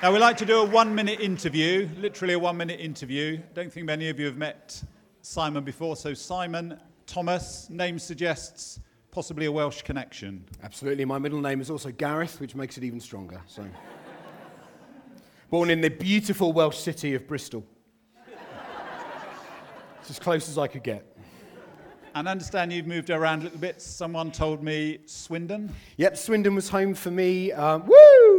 Now, we like to do a one minute interview, literally a one minute interview. Don't think many of you have met Simon before. So, Simon Thomas, name suggests possibly a Welsh connection. Absolutely. My middle name is also Gareth, which makes it even stronger. So, born in the beautiful Welsh city of Bristol. It's as close as I could get. And I understand you've moved around a little bit. Someone told me Swindon. Yep, Swindon was home for me. Um, woo!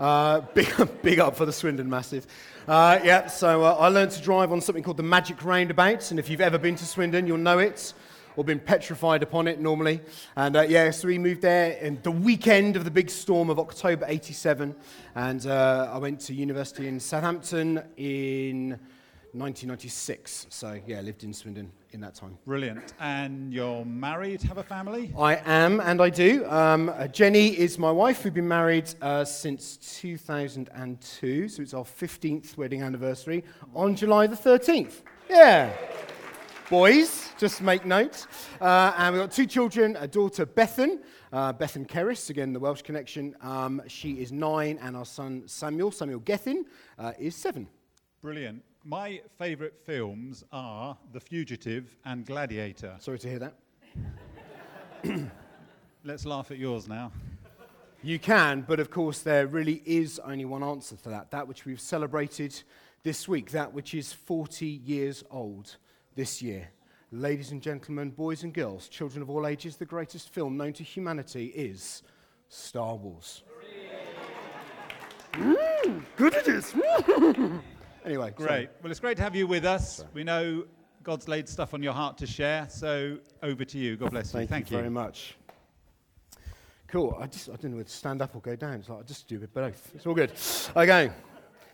Uh, big, big up for the Swindon Massive. Uh, yeah, so uh, I learned to drive on something called the Magic Roundabout, and if you've ever been to Swindon, you'll know it, or been petrified upon it normally. And uh, yeah, so we moved there in the weekend of the big storm of October 87, and uh, I went to university in Southampton in 1996. So yeah, lived in Swindon in that time. Brilliant. And you're married, have a family? I am, and I do. Um, uh, Jenny is my wife. We've been married uh, since 2002, so it's our 15th wedding anniversary on July the 13th. Yeah. Boys, just make note. Uh, and we've got two children a daughter, Bethan. Uh, Bethan Kerris, again, the Welsh connection. Um, she is nine, and our son, Samuel, Samuel Gethin, uh, is seven. Brilliant. My favourite films are The Fugitive and Gladiator. Sorry to hear that. Let's laugh at yours now. You can, but of course, there really is only one answer to that. That which we've celebrated this week, that which is 40 years old this year. Ladies and gentlemen, boys and girls, children of all ages, the greatest film known to humanity is Star Wars. Mm, good it is. anyway, Great. Well, it's great to have you with us. We know God's laid stuff on your heart to share, so over to you. God bless you. Thank, Thank you, very much. Cool. I just I didn't know whether to stand up or go down. It's like I just do it both. It's all good. Okay.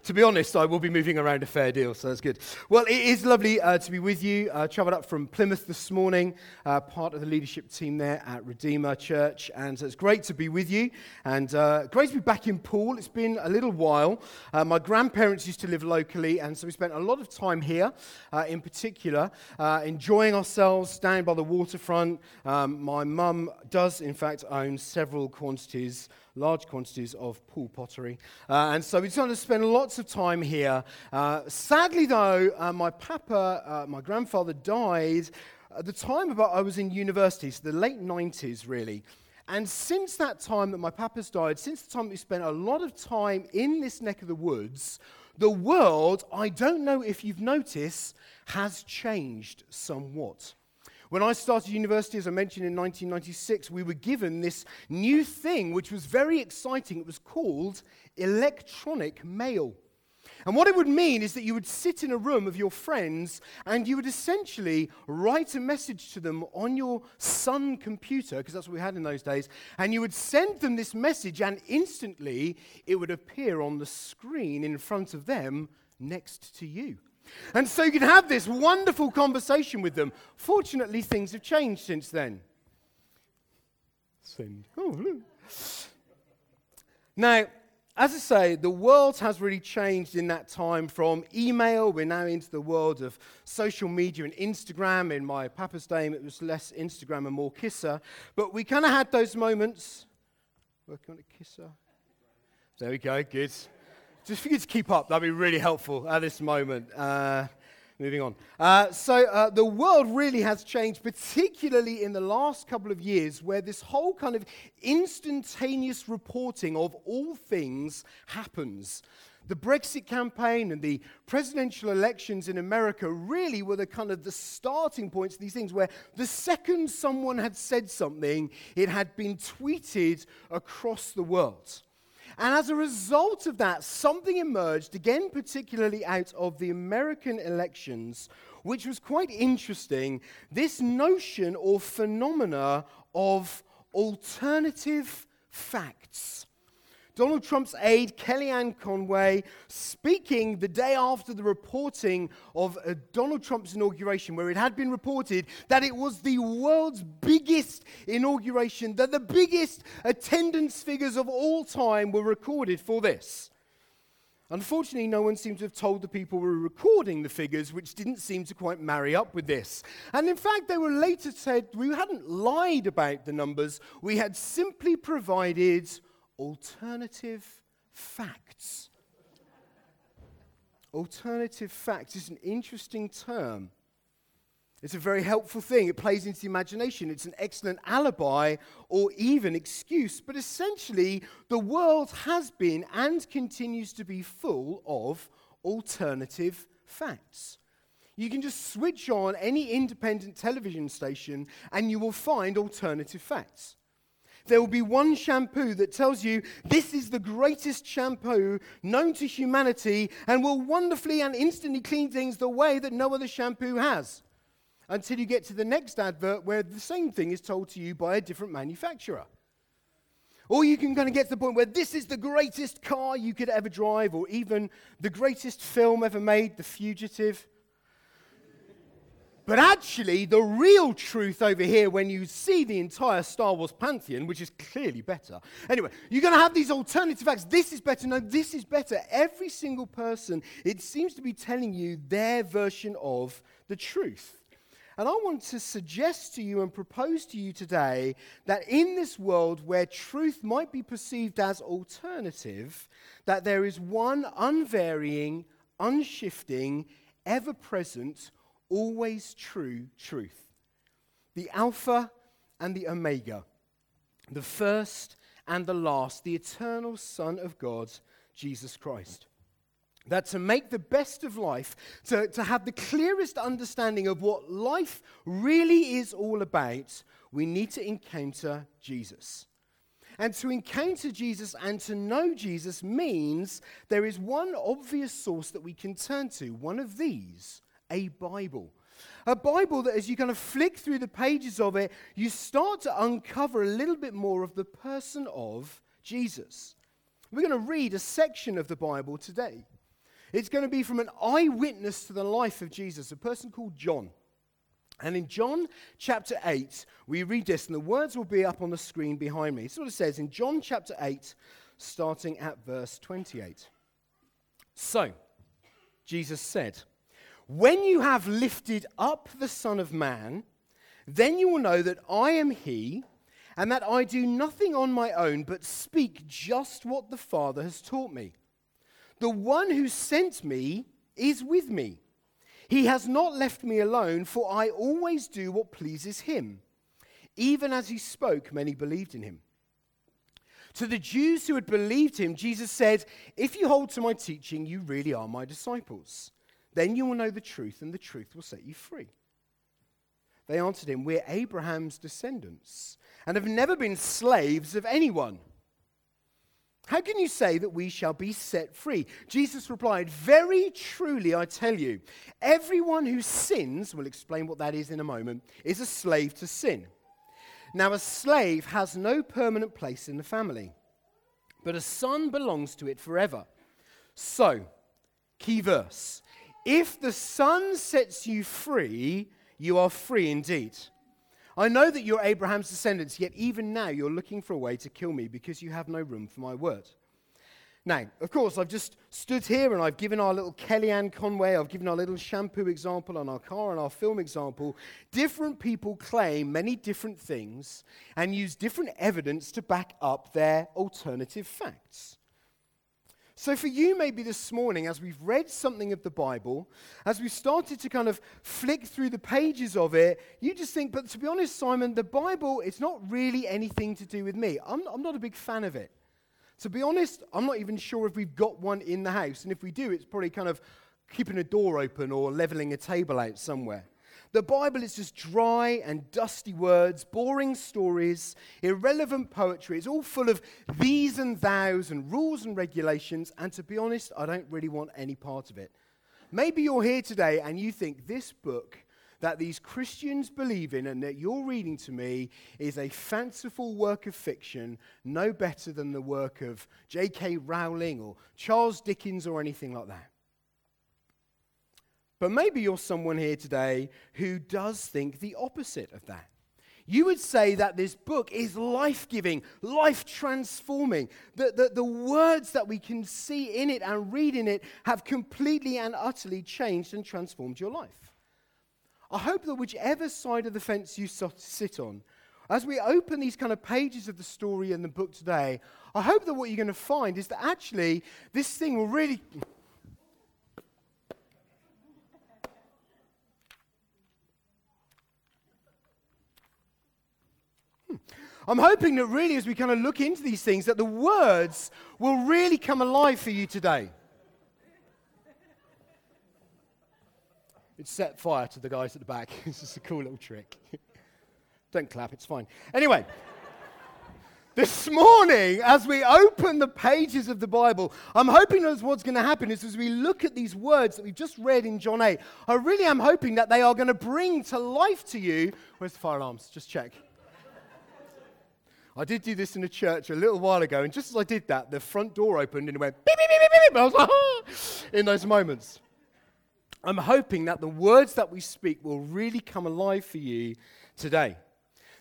To be honest, I will be moving around a fair deal, so that's good. Well, it is lovely uh, to be with you. I uh, travelled up from Plymouth this morning, uh, part of the leadership team there at Redeemer Church, and it's great to be with you. And uh, great to be back in Poole. It's been a little while. Uh, my grandparents used to live locally, and so we spent a lot of time here, uh, in particular, enjoying ourselves down by the waterfront. Um, my mum does, in fact, own several quantities large quantities of Poole Pottery. Uh, and so we decided to spend lots of time here. Uh, sadly, though, uh, my papa, uh, my grandfather, died at the time about I was in university, so the late 90s, really. And since that time that my papa's died, since the time we spent a lot of time in this neck of the woods, the world, I don't know if you've noticed, has changed somewhat. When I started university, as I mentioned in 1996, we were given this new thing, which was very exciting. It was called electronic mail. And what it would mean is that you would sit in a room of your friends and you would essentially write a message to them on your Sun computer, because that's what we had in those days, and you would send them this message, and instantly it would appear on the screen in front of them next to you. And so you can have this wonderful conversation with them. Fortunately, things have changed since then. Send. Oh, look. Now, as I say, the world has really changed in that time from email. We're now into the world of social media and Instagram. In my papa's day, it was less Instagram and more Kisser. But we kind of had those moments. Working on a Kisser. There we go, good. Just for you to keep up, that'd be really helpful at this moment. Uh, moving on. Uh, so, uh, the world really has changed, particularly in the last couple of years, where this whole kind of instantaneous reporting of all things happens. The Brexit campaign and the presidential elections in America really were the kind of the starting points of these things where the second someone had said something, it had been tweeted across the world. And as a result of that, something emerged, again, particularly out of the American elections, which was quite interesting this notion or phenomena of alternative facts. Donald Trump's aide, Kellyanne Conway, speaking the day after the reporting of uh, Donald Trump's inauguration, where it had been reported that it was the world's biggest inauguration, that the biggest attendance figures of all time were recorded for this. Unfortunately, no one seemed to have told the people who were recording the figures, which didn't seem to quite marry up with this. And in fact, they were later said we hadn't lied about the numbers, we had simply provided alternative facts. Alternative facts is an interesting term. It's a very helpful thing. It plays into the imagination. It's an excellent alibi or even excuse. But essentially, the world has been and continues to be full of alternative facts. You can just switch on any independent television station and you will find alternative facts. There will be one shampoo that tells you this is the greatest shampoo known to humanity and will wonderfully and instantly clean things the way that no other shampoo has until you get to the next advert where the same thing is told to you by a different manufacturer. Or you can kind of get to the point where this is the greatest car you could ever drive, or even the greatest film ever made, The Fugitive. But actually, the real truth over here, when you see the entire Star Wars pantheon, which is clearly better. Anyway, you're going to have these alternative facts. This is better. No, this is better. Every single person, it seems to be telling you their version of the truth. And I want to suggest to you and propose to you today that in this world where truth might be perceived as alternative, that there is one unvarying, unshifting, ever present, always true truth. The Alpha and the Omega, the first and the last, the eternal Son of God, Jesus Christ. That to make the best of life, to, to have the clearest understanding of what life really is all about, we need to encounter Jesus. And to encounter Jesus and to know Jesus means there is one obvious source that we can turn to, one of these, a Bible. A Bible that, as you kind of flick through the pages of it, you start to uncover a little bit more of the person of Jesus. We're going to read a section of the Bible today. It's going to be from an eyewitness to the life of Jesus, a person called John. And in John chapter 8, we read this, and the words will be up on the screen behind me. It's what it says in John chapter 8, starting at verse 28. So, Jesus said, When you have lifted up the Son of Man, then you will know that I am He, and that I do nothing on my own, but speak just what the Father has taught me. The one who sent me is with me. He has not left me alone, for I always do what pleases him. Even as he spoke, many believed in him. To the Jews who had believed him, Jesus said, If you hold to my teaching, you really are my disciples. Then you will know the truth, and the truth will set you free. They answered him, We're Abraham's descendants, and have never been slaves of anyone. How can you say that we shall be set free? Jesus replied, Very truly, I tell you, everyone who sins, we'll explain what that is in a moment, is a slave to sin. Now, a slave has no permanent place in the family, but a son belongs to it forever. So, key verse if the son sets you free, you are free indeed. I know that you're Abraham's descendants, yet even now you're looking for a way to kill me because you have no room for my word. Now, of course, I've just stood here and I've given our little Kellyanne Conway, I've given our little shampoo example on our car and our film example. Different people claim many different things and use different evidence to back up their alternative facts. So, for you, maybe this morning, as we've read something of the Bible, as we've started to kind of flick through the pages of it, you just think, but to be honest, Simon, the Bible, it's not really anything to do with me. I'm, I'm not a big fan of it. To be honest, I'm not even sure if we've got one in the house. And if we do, it's probably kind of keeping a door open or leveling a table out somewhere. The Bible is just dry and dusty words, boring stories, irrelevant poetry. It's all full of these and thous and rules and regulations. And to be honest, I don't really want any part of it. Maybe you're here today and you think this book that these Christians believe in and that you're reading to me is a fanciful work of fiction, no better than the work of J.K. Rowling or Charles Dickens or anything like that. But maybe you're someone here today who does think the opposite of that. You would say that this book is life giving, life transforming. That the, the words that we can see in it and read in it have completely and utterly changed and transformed your life. I hope that whichever side of the fence you sit on, as we open these kind of pages of the story in the book today, I hope that what you're going to find is that actually this thing will really. I'm hoping that really, as we kind of look into these things, that the words will really come alive for you today. It set fire to the guys at the back. it's just a cool little trick. Don't clap, it's fine. Anyway, this morning, as we open the pages of the Bible, I'm hoping that what's going to happen is as we look at these words that we've just read in John 8, I really am hoping that they are going to bring to life to you. Where's the fire alarms? Just check. I did do this in a church a little while ago, and just as I did that, the front door opened and it went beep, beep, beep, beep, beep. I was like, ah, in those moments. I'm hoping that the words that we speak will really come alive for you today.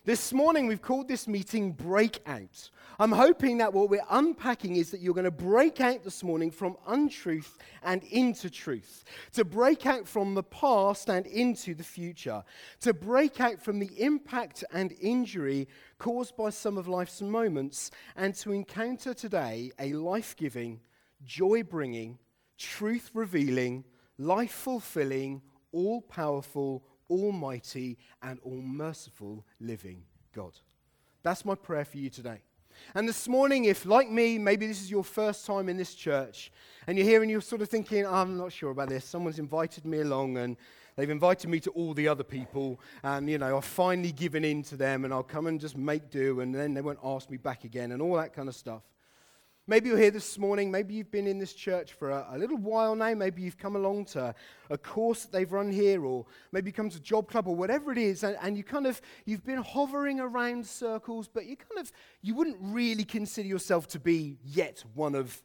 This morning, we've called this meeting Breakout. I'm hoping that what we're unpacking is that you're going to break out this morning from untruth and into truth, to break out from the past and into the future, to break out from the impact and injury caused by some of life's moments, and to encounter today a life giving, joy bringing, truth revealing, life fulfilling, all powerful, almighty, and all merciful living God. That's my prayer for you today. And this morning, if like me, maybe this is your first time in this church, and you're here and you're sort of thinking, oh, I'm not sure about this. Someone's invited me along, and they've invited me to all the other people, and you know, I've finally given in to them, and I'll come and just make do, and then they won't ask me back again, and all that kind of stuff. Maybe you're here this morning. Maybe you've been in this church for a, a, little while now. Maybe you've come along to a course that they've run here, or maybe you come to a job club or whatever it is, and, and you kind of you've been hovering around circles, but you kind of you wouldn't really consider yourself to be yet one of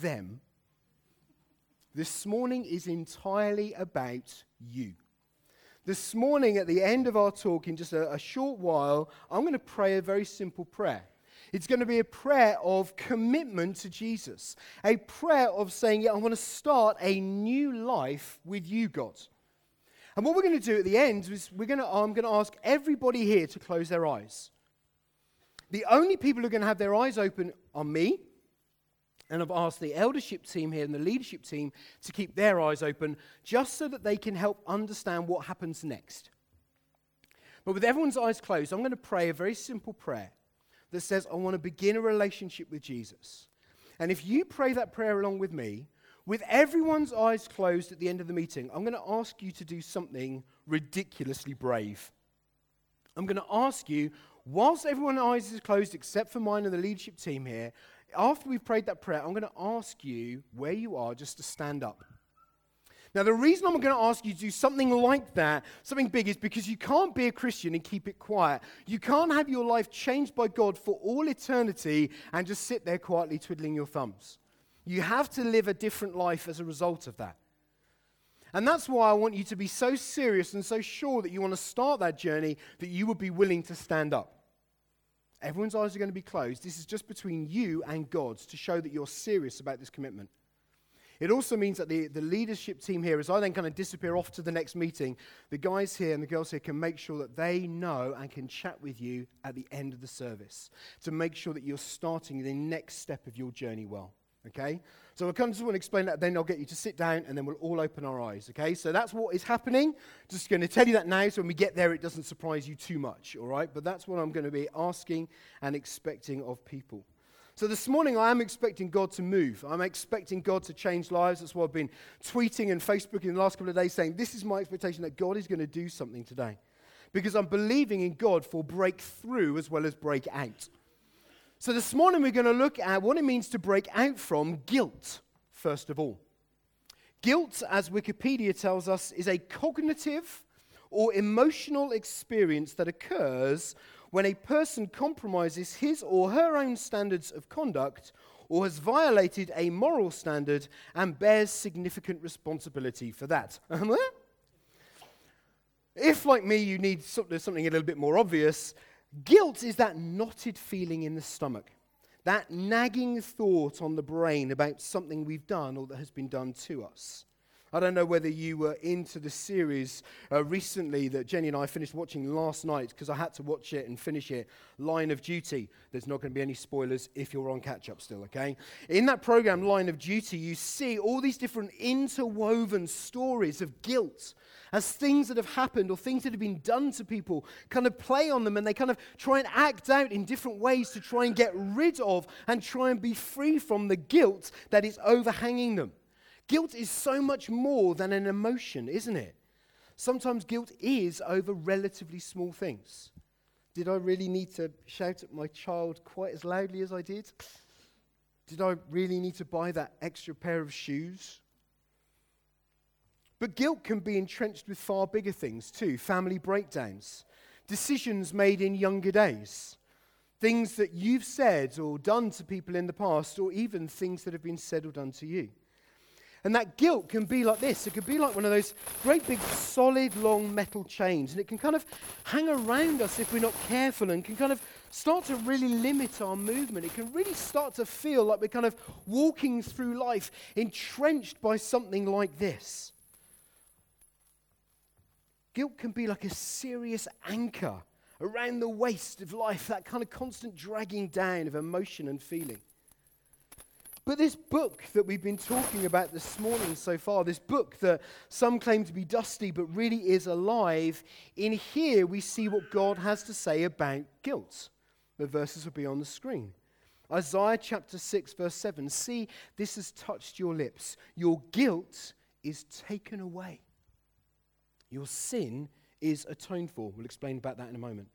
them. This morning is entirely about you. This morning, at the end of our talk, in just a, a short while, I'm going to pray a very simple prayer. It's going to be a prayer of commitment to Jesus, a prayer of saying, Yeah, I want to start a new life with you, God. And what we're going to do at the end is we're going to, I'm going to ask everybody here to close their eyes. The only people who are going to have their eyes open are me. And I've asked the eldership team here and the leadership team to keep their eyes open just so that they can help understand what happens next. But with everyone's eyes closed, I'm going to pray a very simple prayer that says, I want to begin a relationship with Jesus. And if you pray that prayer along with me, with everyone's eyes closed at the end of the meeting, I'm going to ask you to do something ridiculously brave. I'm going to ask you, whilst everyone's eyes is closed except for mine and the leadership team here, after we've prayed that prayer, I'm going to ask you where you are just to stand up. Now, the reason I'm going to ask you to do something like that, something big, is because you can't be a Christian and keep it quiet. You can't have your life changed by God for all eternity and just sit there quietly twiddling your thumbs. You have to live a different life as a result of that. And that's why I want you to be so serious and so sure that you want to start that journey that you would be willing to stand up. Everyone's eyes are going to be closed. This is just between you and God to show that you're serious about this commitment. It also means that the, the leadership team here, as I then kind of disappear off to the next meeting, the guys here and the girls here can make sure that they know and can chat with you at the end of the service to make sure that you're starting the next step of your journey well. Okay? So I kind of just want to explain that, then I'll get you to sit down and then we'll all open our eyes. Okay? So that's what is happening. Just going to tell you that now so when we get there it doesn't surprise you too much. All right? But that's what I'm going to be asking and expecting of people. So this morning, I am expecting God to move. I'm expecting God to change lives. That's why I've been tweeting and Facebooking in the last couple of days saying, This is my expectation that God is going to do something today. Because I'm believing in God for breakthrough as well as break out. So this morning, we're going to look at what it means to break out from guilt, first of all. Guilt, as Wikipedia tells us, is a cognitive or emotional experience that occurs when a person compromises his or her own standards of conduct or has violated a moral standard and bears significant responsibility for that. Uh-huh. if, like me, you need something a little bit more obvious, guilt is that knotted feeling in the stomach, that nagging thought on the brain about something we've done or that has been done to us. I don't know whether you were into the series uh, recently that Jenny and I finished watching last night because I had to watch it and finish it Line of Duty. There's not going to be any spoilers if you're on catch up still, okay? In that program, Line of Duty, you see all these different interwoven stories of guilt as things that have happened or things that have been done to people kind of play on them and they kind of try and act out in different ways to try and get rid of and try and be free from the guilt that is overhanging them. Guilt is so much more than an emotion, isn't it? Sometimes guilt is over relatively small things. Did I really need to shout at my child quite as loudly as I did? Did I really need to buy that extra pair of shoes? But guilt can be entrenched with far bigger things too family breakdowns, decisions made in younger days, things that you've said or done to people in the past, or even things that have been said or done to you. And that guilt can be like this. It could be like one of those great big solid long metal chains. And it can kind of hang around us if we're not careful and can kind of start to really limit our movement. It can really start to feel like we're kind of walking through life entrenched by something like this. Guilt can be like a serious anchor around the waist of life, that kind of constant dragging down of emotion and feeling. But this book that we've been talking about this morning so far, this book that some claim to be dusty but really is alive, in here we see what God has to say about guilt. The verses will be on the screen. Isaiah chapter 6, verse 7 See, this has touched your lips. Your guilt is taken away, your sin is atoned for. We'll explain about that in a moment.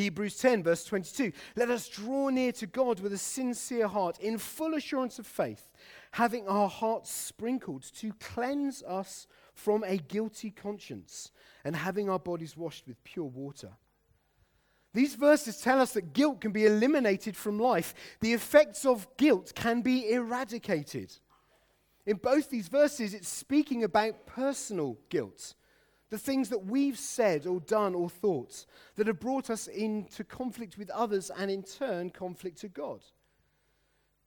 Hebrews 10, verse 22. Let us draw near to God with a sincere heart, in full assurance of faith, having our hearts sprinkled to cleanse us from a guilty conscience, and having our bodies washed with pure water. These verses tell us that guilt can be eliminated from life. The effects of guilt can be eradicated. In both these verses, it's speaking about personal guilt the things that we've said or done or thought that have brought us into conflict with others and in turn conflict to God.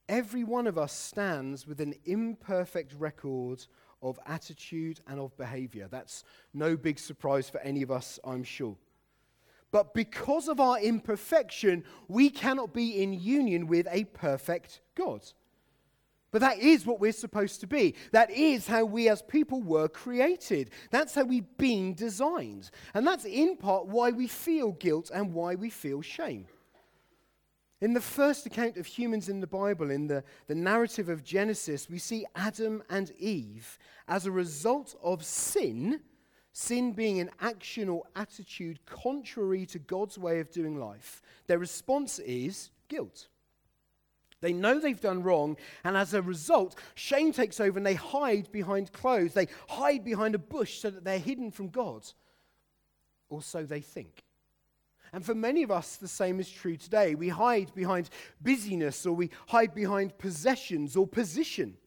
Every one of us stands with an imperfect record of attitude and of behavior. That's no big surprise for any of us, I'm sure. But because of our imperfection, we cannot be in union with a perfect God. But that is what we're supposed to be. That is how we as people were created. That's how we've been designed. And that's in part why we feel guilt and why we feel shame. In the first account of humans in the Bible, in the, the narrative of Genesis, we see Adam and Eve as a result of sin, sin being an action or attitude contrary to God's way of doing life. Their response is guilt. They know they've done wrong, and as a result, shame takes over and they hide behind clothes. They hide behind a bush so that they're hidden from God. Or so they think. And for many of us, the same is true today. We hide behind busyness, or we hide behind possessions or position.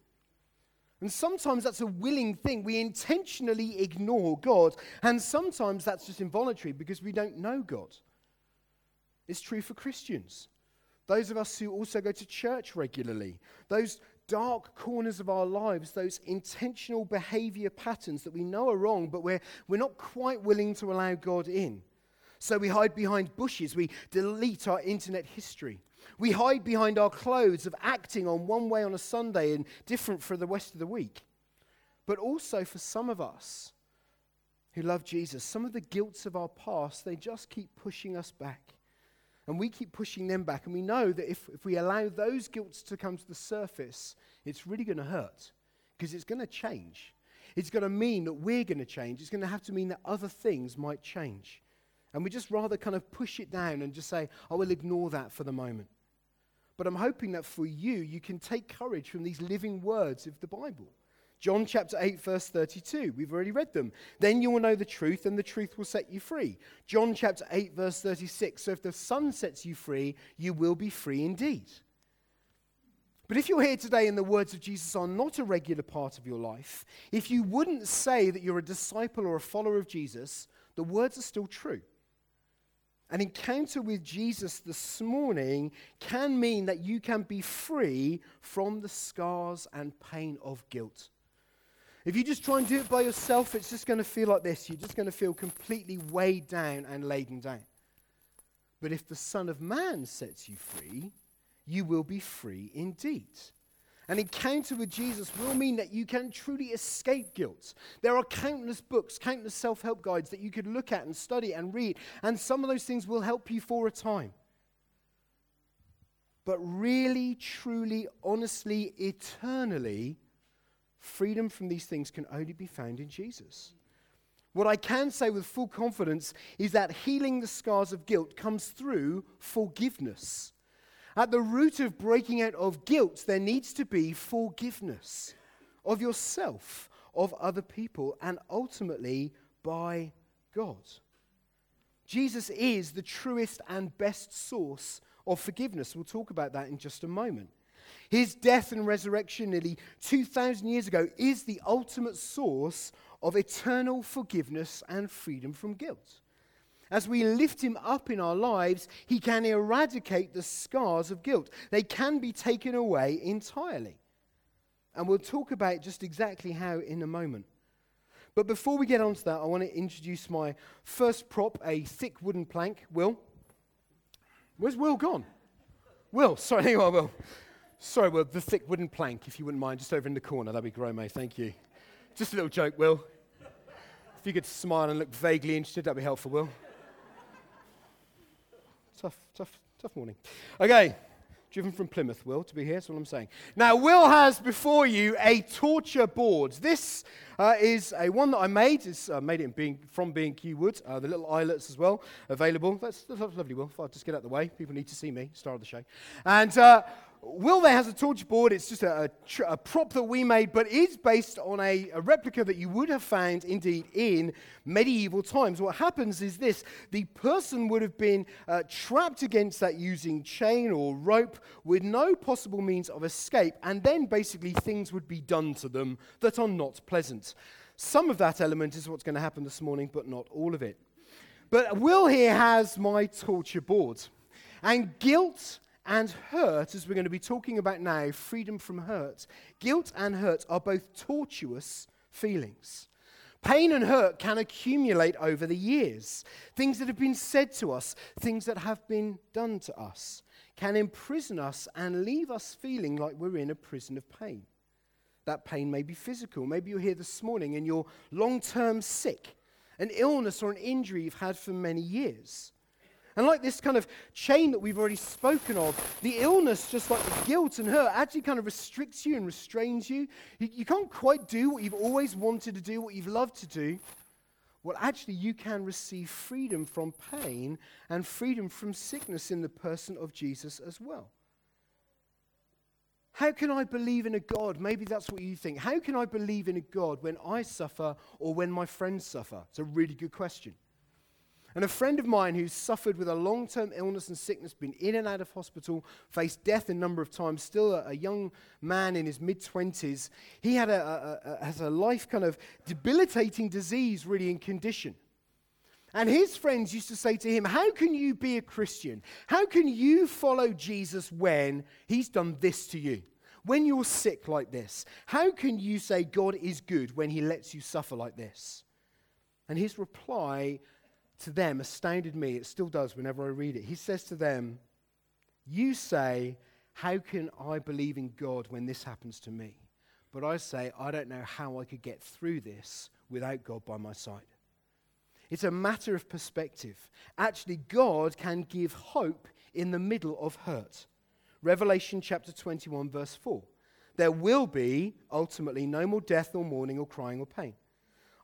And sometimes that's a willing thing. We intentionally ignore God. And sometimes that's just involuntary because we don't know God. It's true for Christians. Those of us who also go to church regularly, those dark corners of our lives, those intentional behavior patterns that we know are wrong, but we're, we're not quite willing to allow God in. So we hide behind bushes, we delete our internet history. We hide behind our clothes of acting on one way on a Sunday and different for the rest of the week. But also for some of us who love Jesus, some of the guilts of our past, they just keep pushing us back. And we keep pushing them back. And we know that if, if we allow those guilts to come to the surface, it's really going to hurt because it's going to change. It's going to mean that we're going to change. It's going to have to mean that other things might change. And we just rather kind of push it down and just say, I will ignore that for the moment. But I'm hoping that for you, you can take courage from these living words of the Bible. John chapter 8, verse 32. We've already read them. Then you will know the truth, and the truth will set you free. John chapter 8, verse 36. So if the Son sets you free, you will be free indeed. But if you're here today and the words of Jesus are not a regular part of your life, if you wouldn't say that you're a disciple or a follower of Jesus, the words are still true. An encounter with Jesus this morning can mean that you can be free from the scars and pain of guilt. If you just try and do it by yourself, it's just going to feel like this. You're just going to feel completely weighed down and laden down. But if the Son of Man sets you free, you will be free indeed. An encounter with Jesus will mean that you can truly escape guilt. There are countless books, countless self help guides that you could look at and study and read, and some of those things will help you for a time. But really, truly, honestly, eternally, freedom from these things can only be found in Jesus. What I can say with full confidence is that healing the scars of guilt comes through forgiveness. At the root of breaking out of guilt, there needs to be forgiveness of yourself, of other people, and ultimately by God. Jesus is the truest and best source of forgiveness. We'll talk about that in just a moment. His death and resurrection nearly 2,000 years ago is the ultimate source of eternal forgiveness and freedom from guilt. As we lift him up in our lives, he can eradicate the scars of guilt. They can be taken away entirely. And we'll talk about just exactly how in a moment. But before we get on to that, I want to introduce my first prop, a thick wooden plank. Will? Where's Will gone? Will, sorry, hang on, Will. Sorry, Will, the thick wooden plank, if you wouldn't mind, just over in the corner. That'd be great, mate. Thank you. Just a little joke, Will. If you could smile and look vaguely interested, that'd be helpful, Will tough, tough, tough morning. Okay, driven from Plymouth, Will, to be here. That's what I'm saying. Now, Will has before you a torture board. This uh, is a one that I made. It's uh, made it being, from B&Q Wood. Uh, the little eyelets as well available. That's, that's lovely, Will. If I just get out of the way, people need to see me, star of the show. And uh, Will there has a torture board. It's just a, a, a, prop that we made, but is based on a, a, replica that you would have found indeed in medieval times. What happens is this the person would have been uh, trapped against that using chain or rope with no possible means of escape, and then basically things would be done to them that are not pleasant. Some of that element is what's going to happen this morning, but not all of it. But Will here has my torture board. And guilt and hurt, as we're going to be talking about now, freedom from hurt, guilt and hurt are both tortuous feelings. Pain and hurt can accumulate over the years. Things that have been said to us, things that have been done to us, can imprison us and leave us feeling like we're in a prison of pain. That pain may be physical. Maybe you're here this morning and you're long term sick, an illness or an injury you've had for many years. And like this kind of chain that we've already spoken of, the illness, just like the guilt and hurt, actually kind of restricts you and restrains you. you. You can't quite do what you've always wanted to do, what you've loved to do. Well, actually, you can receive freedom from pain and freedom from sickness in the person of Jesus as well. How can I believe in a God? Maybe that's what you think. How can I believe in a God when I suffer or when my friends suffer? It's a really good question. And a friend of mine who's suffered with a long term illness and sickness, been in and out of hospital, faced death a number of times, still a, a young man in his mid 20s, he had a, a, a, has a life kind of debilitating disease, really, in condition. And his friends used to say to him, How can you be a Christian? How can you follow Jesus when he's done this to you? When you're sick like this, how can you say God is good when he lets you suffer like this? And his reply to them astounded me. It still does whenever I read it. He says to them, You say, How can I believe in God when this happens to me? But I say, I don't know how I could get through this without God by my side. It's a matter of perspective. Actually, God can give hope in the middle of hurt. Revelation chapter 21, verse 4. There will be, ultimately, no more death or mourning or crying or pain.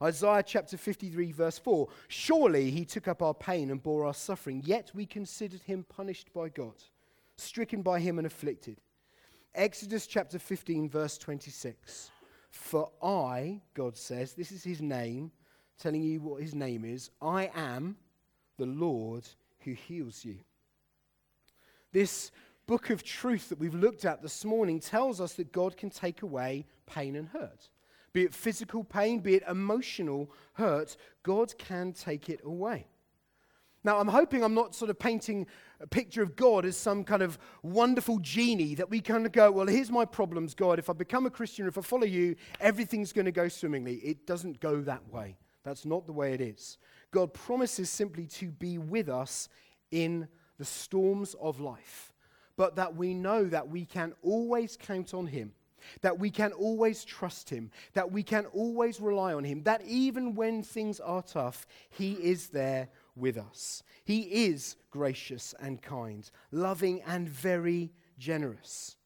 Isaiah chapter 53, verse 4 Surely he took up our pain and bore our suffering, yet we considered him punished by God, stricken by him and afflicted. Exodus chapter 15, verse 26 For I, God says, this is his name, telling you what his name is I am the Lord who heals you. This book of truth that we've looked at this morning tells us that God can take away pain and hurt be it physical pain, be it emotional hurt, God can take it away. Now, I'm hoping I'm not sort of painting a picture of God as some kind of wonderful genie that we kind of go, well, here's my problems, God. If I become a Christian, if I follow you, everything's going to go swimmingly. It doesn't go that way. That's not the way it is. God promises simply to be with us in the storms of life, but that we know that we can always count on Him that we can always trust Him, that we can always rely on Him, that even when things are tough, He is there with us. He is gracious and kind, loving and very generous.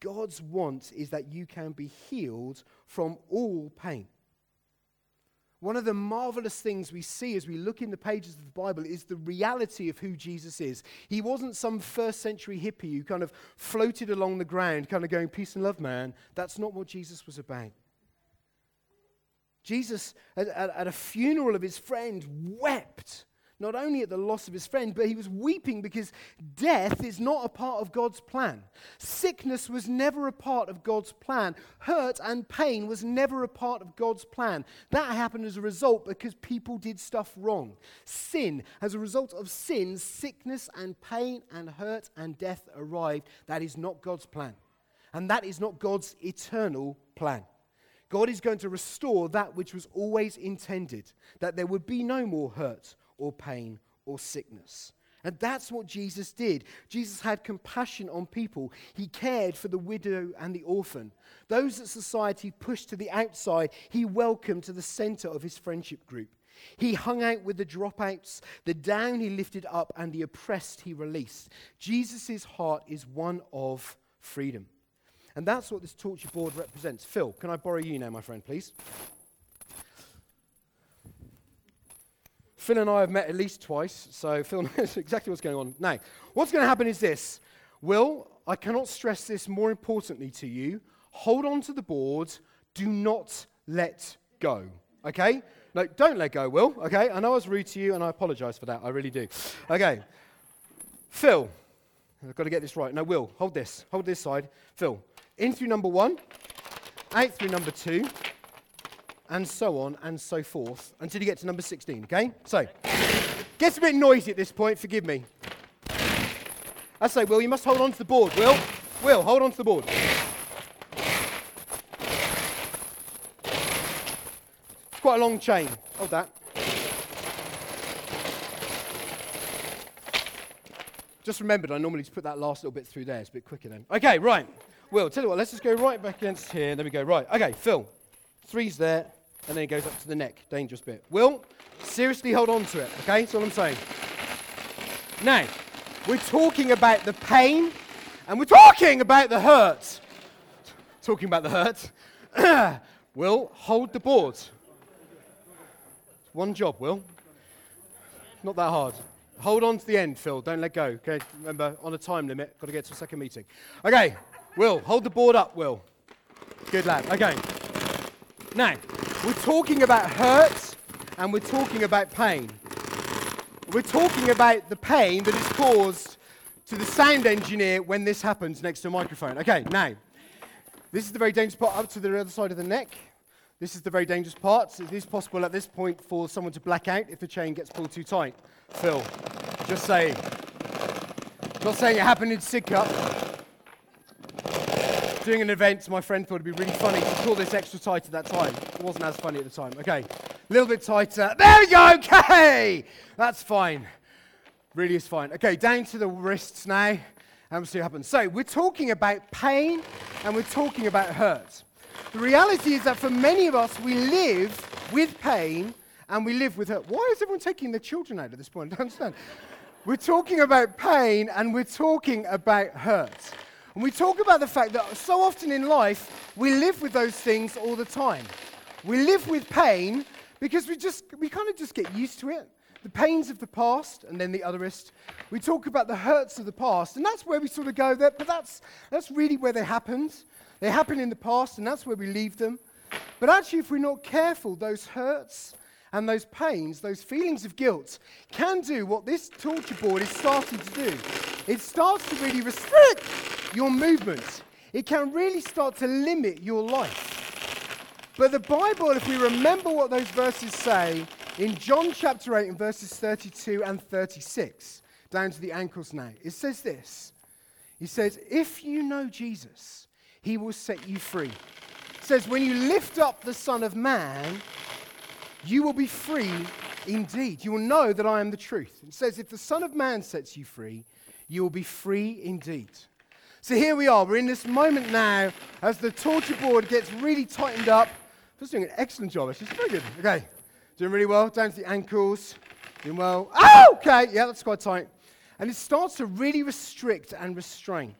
God's want is that you can be healed from all pain. One of the marvelous things we see as we look in the pages of the Bible is the reality of who Jesus is. He wasn't some first century hippie who kind of floated along the ground, kind of going, Peace and love, man. That's not what Jesus was about. Jesus, at, at, at a funeral of his friend, wept not only at the loss of his friend, but he was weeping because death is not a part of God's plan. Sickness was never a part of God's plan. Hurt and pain was never a part of God's plan. That happened as a result because people did stuff wrong. Sin, as a result of sin, sickness and pain and hurt and death arrived. That is not God's plan. And that is not God's eternal plan. God is going to restore that which was always intended, that there would be no more hurt or pain or sickness. And that's what Jesus did. Jesus had compassion on people. He cared for the widow and the orphan. Those that society pushed to the outside, he welcomed to the center of his friendship group. He hung out with the dropouts, the down he lifted up, and the oppressed he released. Jesus' heart is one of freedom. And that's what this torture board represents. Phil, can I borrow you now, my friend, please? Phil and I have met at least twice, so Phil knows exactly what's going on. Now, what's going to happen is this Will, I cannot stress this more importantly to you. Hold on to the board. Do not let go. Okay? No, don't let go, Will. Okay? I know I was rude to you, and I apologize for that. I really do. Okay. Phil, I've got to get this right. No, Will, hold this. Hold this side. Phil, in through number one, out through number two, and so on and so forth until you get to number 16, okay? So, gets a bit noisy at this point, forgive me. I say, Will, you must hold on to the board. Will, Will, hold on to the board. It's quite a long chain. Hold that. Just remembered, I normally put that last little bit through there. It's a bit quicker then. Okay, right. Will, tell you what, let's just go right back against here. There we go. Right. Okay, Phil. Three's there and then it goes up to the neck. Dangerous bit. Will, seriously hold on to it, okay? That's all I'm saying. Now, we're talking about the pain and we're talking about the hurt. Talking about the hurt. Will, hold the board. One job, Will. Not that hard. Hold on to the end, Phil. Don't let go. Okay, remember, on a time limit, got to get to a second meeting. Okay, Will, hold the board up, Will. Good lad. Okay. Now, we're talking about hurt and we're talking about pain. We're talking about the pain that is caused to the sound engineer when this happens next to a microphone. Okay, now, this is the very dangerous part up to the other side of the neck. This is the very dangerous part. It is possible at this point for someone to black out if the chain gets pulled too tight. Phil, just saying. Not saying it happened in Sidcup doing an event, my friend thought it'd be really funny to pull this extra tight at that time. It wasn't as funny at the time. Okay, a little bit tighter. There we go. Okay, that's fine. Really is fine. Okay, down to the wrists now, and we'll see what happens. So we're talking about pain, and we're talking about hurt. The reality is that for many of us, we live with pain and we live with hurt. Why is everyone taking their children out at this point? I don't understand. We're talking about pain and we're talking about hurt. And we talk about the fact that so often in life, we live with those things all the time. We live with pain because we just, we kind of just get used to it. The pains of the past, and then the otherist. We talk about the hurts of the past, and that's where we sort of go there, but that's, that's really where they happened. They happened in the past, and that's where we leave them. But actually, if we're not careful, those hurts and those pains, those feelings of guilt, can do what this torture board is starting to do. It starts to really restrict your movements. It can really start to limit your life. But the Bible, if we remember what those verses say, In John chapter 8, in verses 32 and 36, down to the ankles now, it says this. He says, If you know Jesus, he will set you free. It says, When you lift up the Son of Man, you will be free indeed. You will know that I am the truth. It says, If the Son of Man sets you free, you will be free indeed. So here we are. We're in this moment now as the torture board gets really tightened up. Just doing an excellent job. She's very good. Okay. Doing really well. Down to the ankles. Doing well. Oh, okay. Yeah, that's quite tight. And it starts to really restrict and restrain.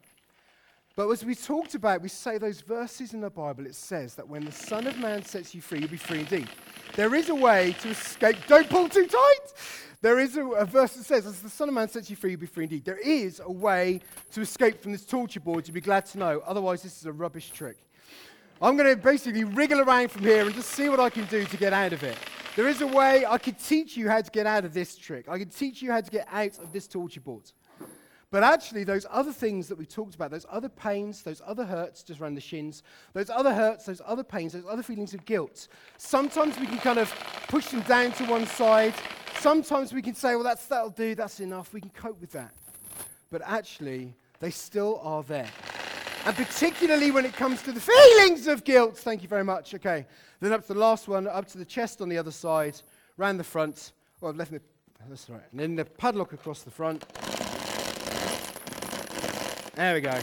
But as we talked about, we say those verses in the Bible, it says that when the Son of Man sets you free, you'll be free indeed. There is a way to escape. Don't pull too tight. There is a, a, verse that says, as the Son of Man sets you free, you'll be free indeed. There is a way to escape from this torture board, you'll be glad to know. Otherwise, this is a rubbish trick. I'm going to basically wriggle around from here and just see what I can do to get out of it. There is a way I could teach you how to get out of this trick. I could teach you how to get out of this torture board. But actually, those other things that we talked about, those other pains, those other hurts just around the shins, those other hurts, those other pains, those other feelings of guilt, sometimes we can kind of push them down to one side. Sometimes we can say, well, that's, that'll do, that's enough, we can cope with that. But actually, they still are there. And particularly when it comes to the feelings of guilt. Thank you very much. Okay. Then up to the last one, up to the chest on the other side, round the front. Oh, I've left me. That's right. And then the padlock across the front. There we go.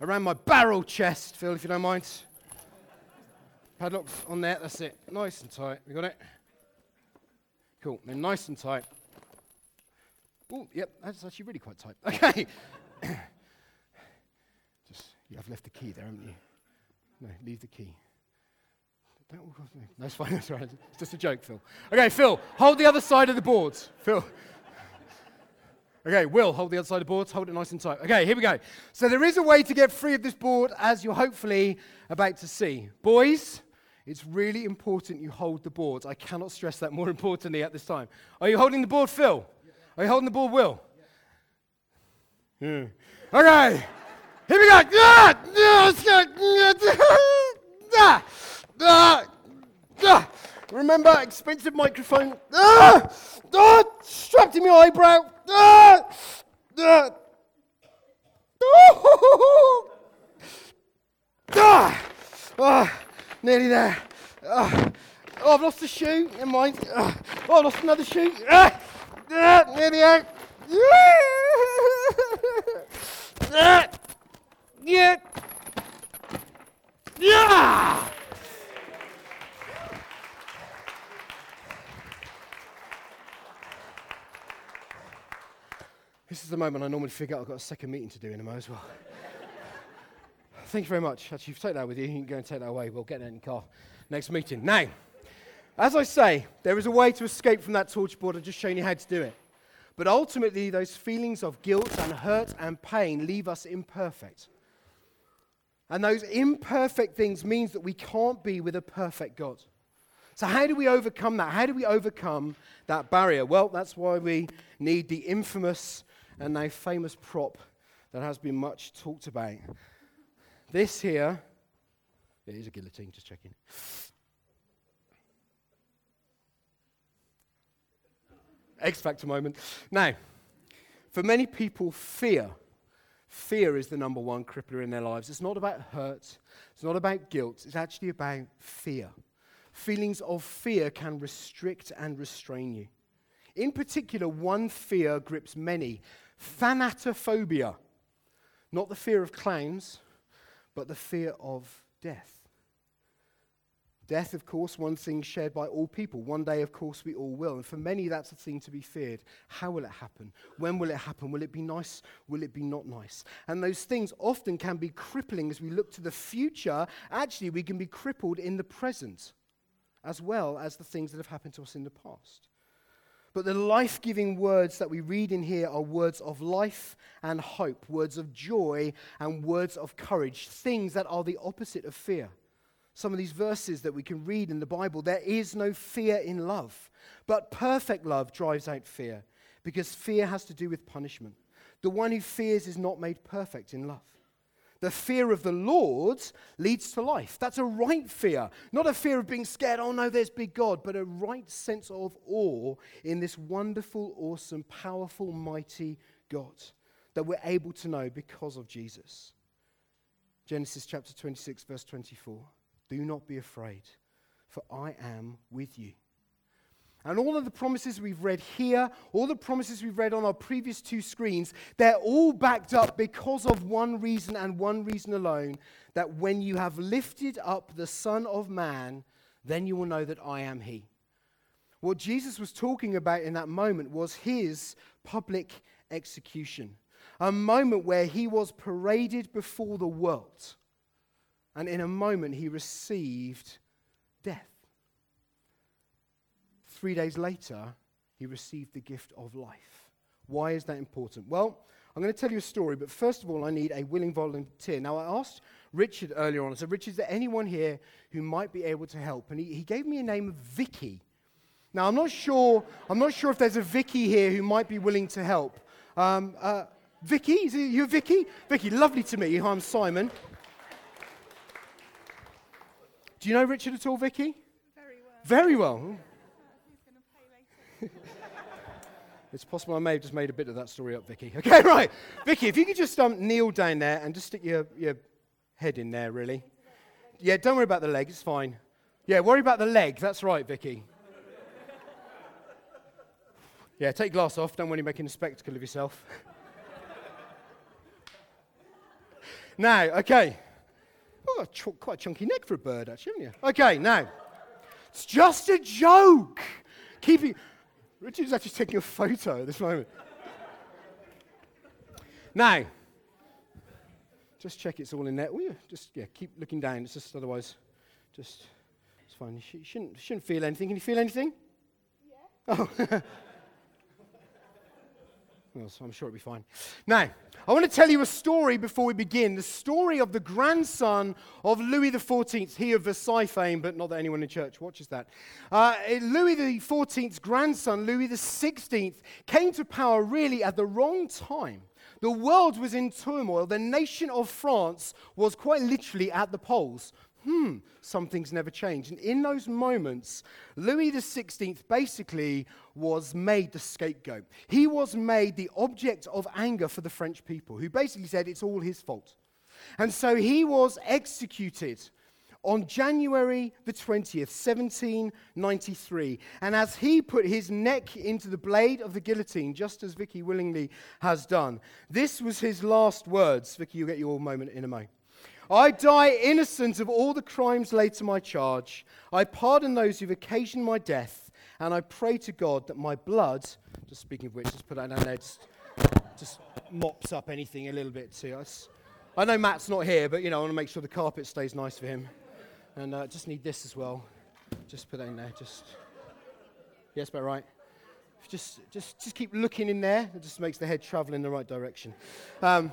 Around my barrel chest, Phil, if you don't mind. Padlocks on there, that's it. Nice and tight. We got it? Cool. Then nice and tight. Oh, yep, that's actually really quite tight. Okay. Just, you have left the key there, haven't you? No, leave the key. No, fine, that's right. It's just a joke, Phil. Okay, Phil, hold the other side of the boards. Phil. Okay, Will, hold the other side of the boards. Hold it nice and tight. Okay, here we go. So there is a way to get free of this board, as you're hopefully about to see. Boys, it's really important you hold the boards. I cannot stress that more importantly at this time. Are you holding the board, Phil? Are you holding the board, Will? Yeah. Hmm. Okay, here we go. Remember, expensive microphone. Ah! Ah! Strapped in my eyebrow. Ah! Ah! Ah! Ah! Nearly there. Ah! Oh, I've lost a shoe. Never mind. Ah! Oh, I've lost another shoe. Ah! Ah! Nearly out. Ah! Yeah. Yeah. This is the moment I normally figure out I've got a second meeting to do in a moment as well. Thank you very much. Actually, if you take that with you, you can go and take that away. We'll get it in the car next meeting. Now, as I say, there is a way to escape from that torture board. I've just shown you how to do it. But ultimately, those feelings of guilt and hurt and pain leave us imperfect. And those imperfect things means that we can't be with a perfect God. So, how do we overcome that? How do we overcome that barrier? Well, that's why we need the infamous and now famous prop that has been much talked about. This here, it is a guillotine, just checking. X Factor moment. Now, for many people, fear. Fear is the number one crippler in their lives. It's not about hurt, it's not about guilt, it's actually about fear. Feelings of fear can restrict and restrain you. In particular, one fear grips many thanatophobia. Not the fear of clowns, but the fear of death. Death, of course, one thing shared by all people. One day, of course, we all will. And for many, that's a thing to be feared. How will it happen? When will it happen? Will it be nice? Will it be not nice? And those things often can be crippling as we look to the future. Actually, we can be crippled in the present as well as the things that have happened to us in the past. But the life giving words that we read in here are words of life and hope, words of joy and words of courage, things that are the opposite of fear. Some of these verses that we can read in the Bible, there is no fear in love, but perfect love drives out fear because fear has to do with punishment. The one who fears is not made perfect in love. The fear of the Lord leads to life. That's a right fear, not a fear of being scared, oh no, there's big God, but a right sense of awe in this wonderful, awesome, powerful, mighty God that we're able to know because of Jesus. Genesis chapter 26, verse 24. Do not be afraid, for I am with you. And all of the promises we've read here, all the promises we've read on our previous two screens, they're all backed up because of one reason and one reason alone that when you have lifted up the Son of Man, then you will know that I am He. What Jesus was talking about in that moment was His public execution, a moment where He was paraded before the world. And in a moment, He received death. Three days later, he received the gift of life. Why is that important? Well, I'm going to tell you a story, but first of all, I need a willing volunteer. Now, I asked Richard earlier on, I said, Richard, is there anyone here who might be able to help? And he, he gave me a name of Vicky. Now, I'm not sure, I'm not sure if there's a Vicky here who might be willing to help. Um, uh, Vicky, is it you Vicky? Vicky, lovely to meet you. Hi, I'm Simon. Do you know Richard at all, Vicky? Very well. Very well. Who's going to pay later? It's possible I may have just made a bit of that story up, Vicky. Okay, right. Vicky, if you could just um, kneel down there and just stick your, your head in there, really. Yeah, don't worry about the leg, it's fine. Yeah, worry about the leg. That's right, Vicky. Yeah, take glass off. Don't want you making a spectacle of yourself. now, okay. Oh, ch- quite a chunky neck for a bird, actually, haven't you? Okay, now. It's just a joke. Keeping. Richard's actually taking a photo at this moment. now, just check it's all in there. Will you? Just yeah, keep looking down. It's just otherwise, just it's fine. You, sh- you shouldn't shouldn't feel anything. Can you feel anything? Yeah. Oh. Well, so I'm sure it'll be fine. Now, I want to tell you a story before we begin. The story of the grandson of Louis XIV, he of Versailles fame, but not that anyone in church watches that. Uh, Louis XIV's grandson, Louis XVI, came to power really at the wrong time. The world was in turmoil. The nation of France was quite literally at the polls hmm, something's never changed. And in those moments, Louis XVI basically was made the scapegoat. He was made the object of anger for the French people, who basically said it's all his fault. And so he was executed on January the 20th, 1793. And as he put his neck into the blade of the guillotine, just as Vicky willingly has done, this was his last words. Vicky, you'll get your moment in a moment. I die innocent of all the crimes laid to my charge. I pardon those who've occasioned my death, and I pray to God that my blood, just speaking of which, just put that down there, just, just mops up anything a little bit to us. I know Matt's not here, but you know, I want to make sure the carpet stays nice for him. And uh, just need this as well. Just put that in there. Just yes, about right. Just, just, just keep looking in there. It just makes the head travel in the right direction. Um,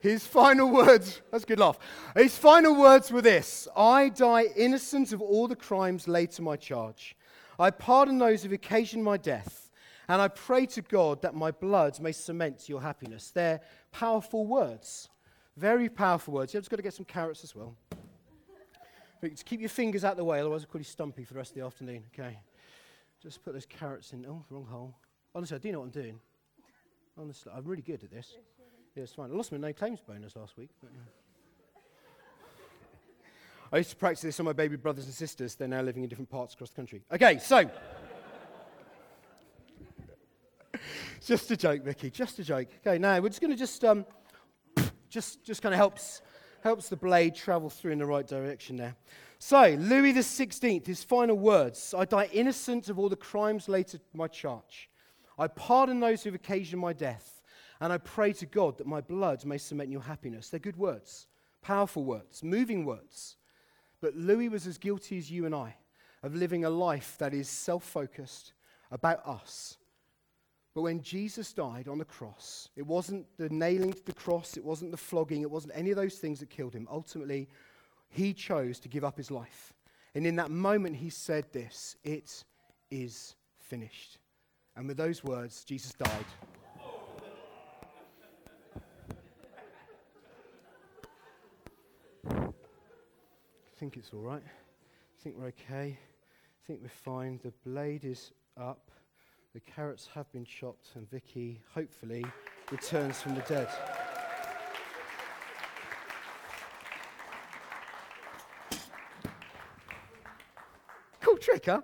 his final words, that's a good laugh. His final words were this I die innocent of all the crimes laid to my charge. I pardon those who've occasioned my death, and I pray to God that my blood may cement your happiness. They're powerful words, very powerful words. You've just got to get some carrots as well. Just keep your fingers out of the way, otherwise I'll call you stumpy for the rest of the afternoon. Okay. Just put those carrots in. Oh, wrong hole. Honestly, I do know what I'm doing. Honestly, I'm really good at this. Yeah, it's fine. I lost my no claims bonus last week. But, yeah. I used to practice this on my baby brothers and sisters. They're now living in different parts across the country. Okay, so. just a joke, Vicky. Just a joke. Okay, now we're just going to just, um, just, just kind of helps, helps the blade travel through in the right direction there. So, Louis XVI, his final words I die innocent of all the crimes laid to my charge. I pardon those who've occasioned my death. And I pray to God that my blood may cement your happiness. They're good words, powerful words, moving words. But Louis was as guilty as you and I of living a life that is self focused about us. But when Jesus died on the cross, it wasn't the nailing to the cross, it wasn't the flogging, it wasn't any of those things that killed him. Ultimately, he chose to give up his life. And in that moment, he said this It is finished. And with those words, Jesus died. I think it's all right. I think we're okay. I think we're fine. The blade is up. The carrots have been chopped, and Vicky hopefully returns from the dead. Cool trick, huh?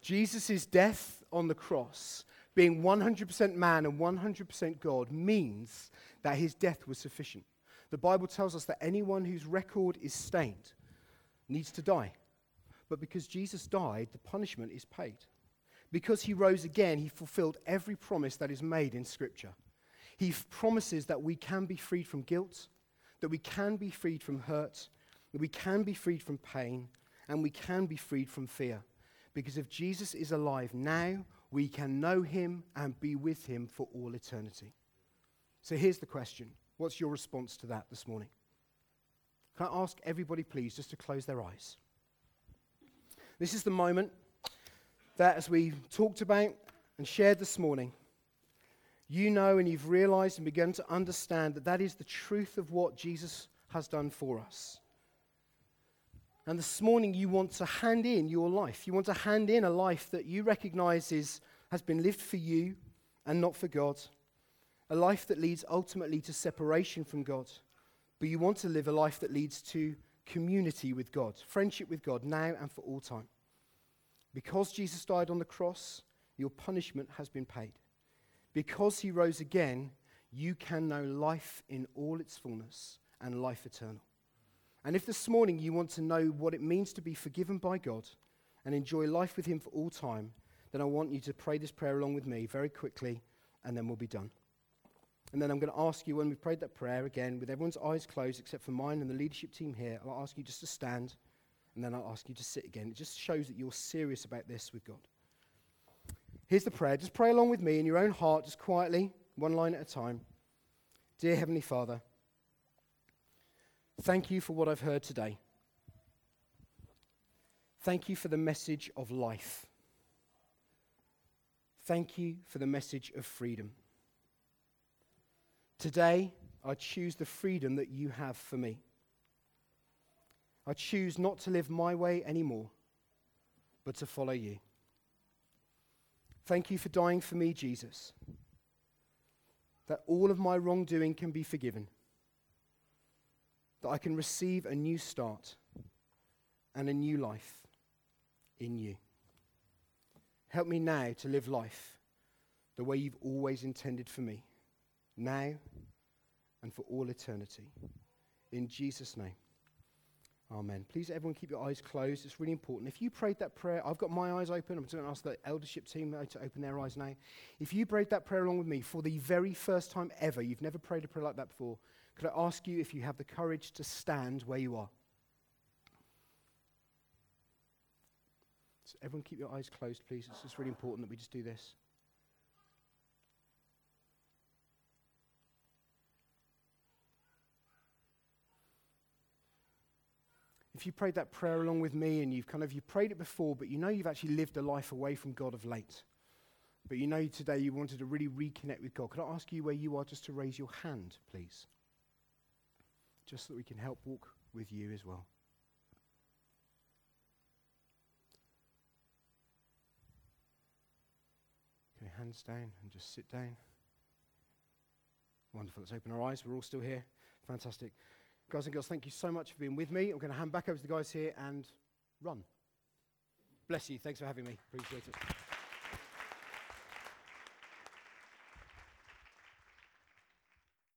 Jesus' death on the cross, being 100% man and 100% God, means that his death was sufficient. The Bible tells us that anyone whose record is stained needs to die. But because Jesus died, the punishment is paid. Because he rose again, he fulfilled every promise that is made in Scripture. He f- promises that we can be freed from guilt, that we can be freed from hurt, that we can be freed from pain, and we can be freed from fear. Because if Jesus is alive now, we can know him and be with him for all eternity. So here's the question What's your response to that this morning? Can I ask everybody, please, just to close their eyes? This is the moment that, as we talked about and shared this morning, you know and you've realized and begun to understand that that is the truth of what Jesus has done for us. And this morning, you want to hand in your life. You want to hand in a life that you recognize is, has been lived for you and not for God. A life that leads ultimately to separation from God. But you want to live a life that leads to community with God, friendship with God, now and for all time. Because Jesus died on the cross, your punishment has been paid. Because he rose again, you can know life in all its fullness and life eternal. And if this morning you want to know what it means to be forgiven by God and enjoy life with him for all time, then I want you to pray this prayer along with me very quickly, and then we'll be done. And then I'm going to ask you, when we've prayed that prayer again, with everyone's eyes closed except for mine and the leadership team here, I'll ask you just to stand and then I'll ask you to sit again. It just shows that you're serious about this with God. Here's the prayer. Just pray along with me in your own heart, just quietly, one line at a time. Dear Heavenly Father, thank you for what I've heard today. Thank you for the message of life. Thank you for the message of freedom. Today, I choose the freedom that you have for me. I choose not to live my way anymore, but to follow you. Thank you for dying for me, Jesus, that all of my wrongdoing can be forgiven, that I can receive a new start and a new life in you. Help me now to live life the way you've always intended for me now and for all eternity. In Jesus' name. Amen. Please, everyone, keep your eyes closed. It's really important. If you prayed that prayer, I've got my eyes open. I'm going to ask the eldership team to open their eyes now. If you prayed that prayer along with me for the very first time ever, you've never prayed a prayer like that before, could I ask you if you have the courage to stand where you are? So everyone, keep your eyes closed, please. It's just really important that we just do this. If you prayed that prayer along with me and you've kind of you prayed it before, but you know you've actually lived a life away from God of late, but you know today you wanted to really reconnect with God, could I ask you where you are just to raise your hand, please? Just so that we can help walk with you as well. Okay, hands down and just sit down. Wonderful. Let's open our eyes. We're all still here. Fantastic. Guys and girls, thank you so much for being with me. I'm going to hand back over to the guys here and run. Bless you. Thanks for having me. Appreciate it.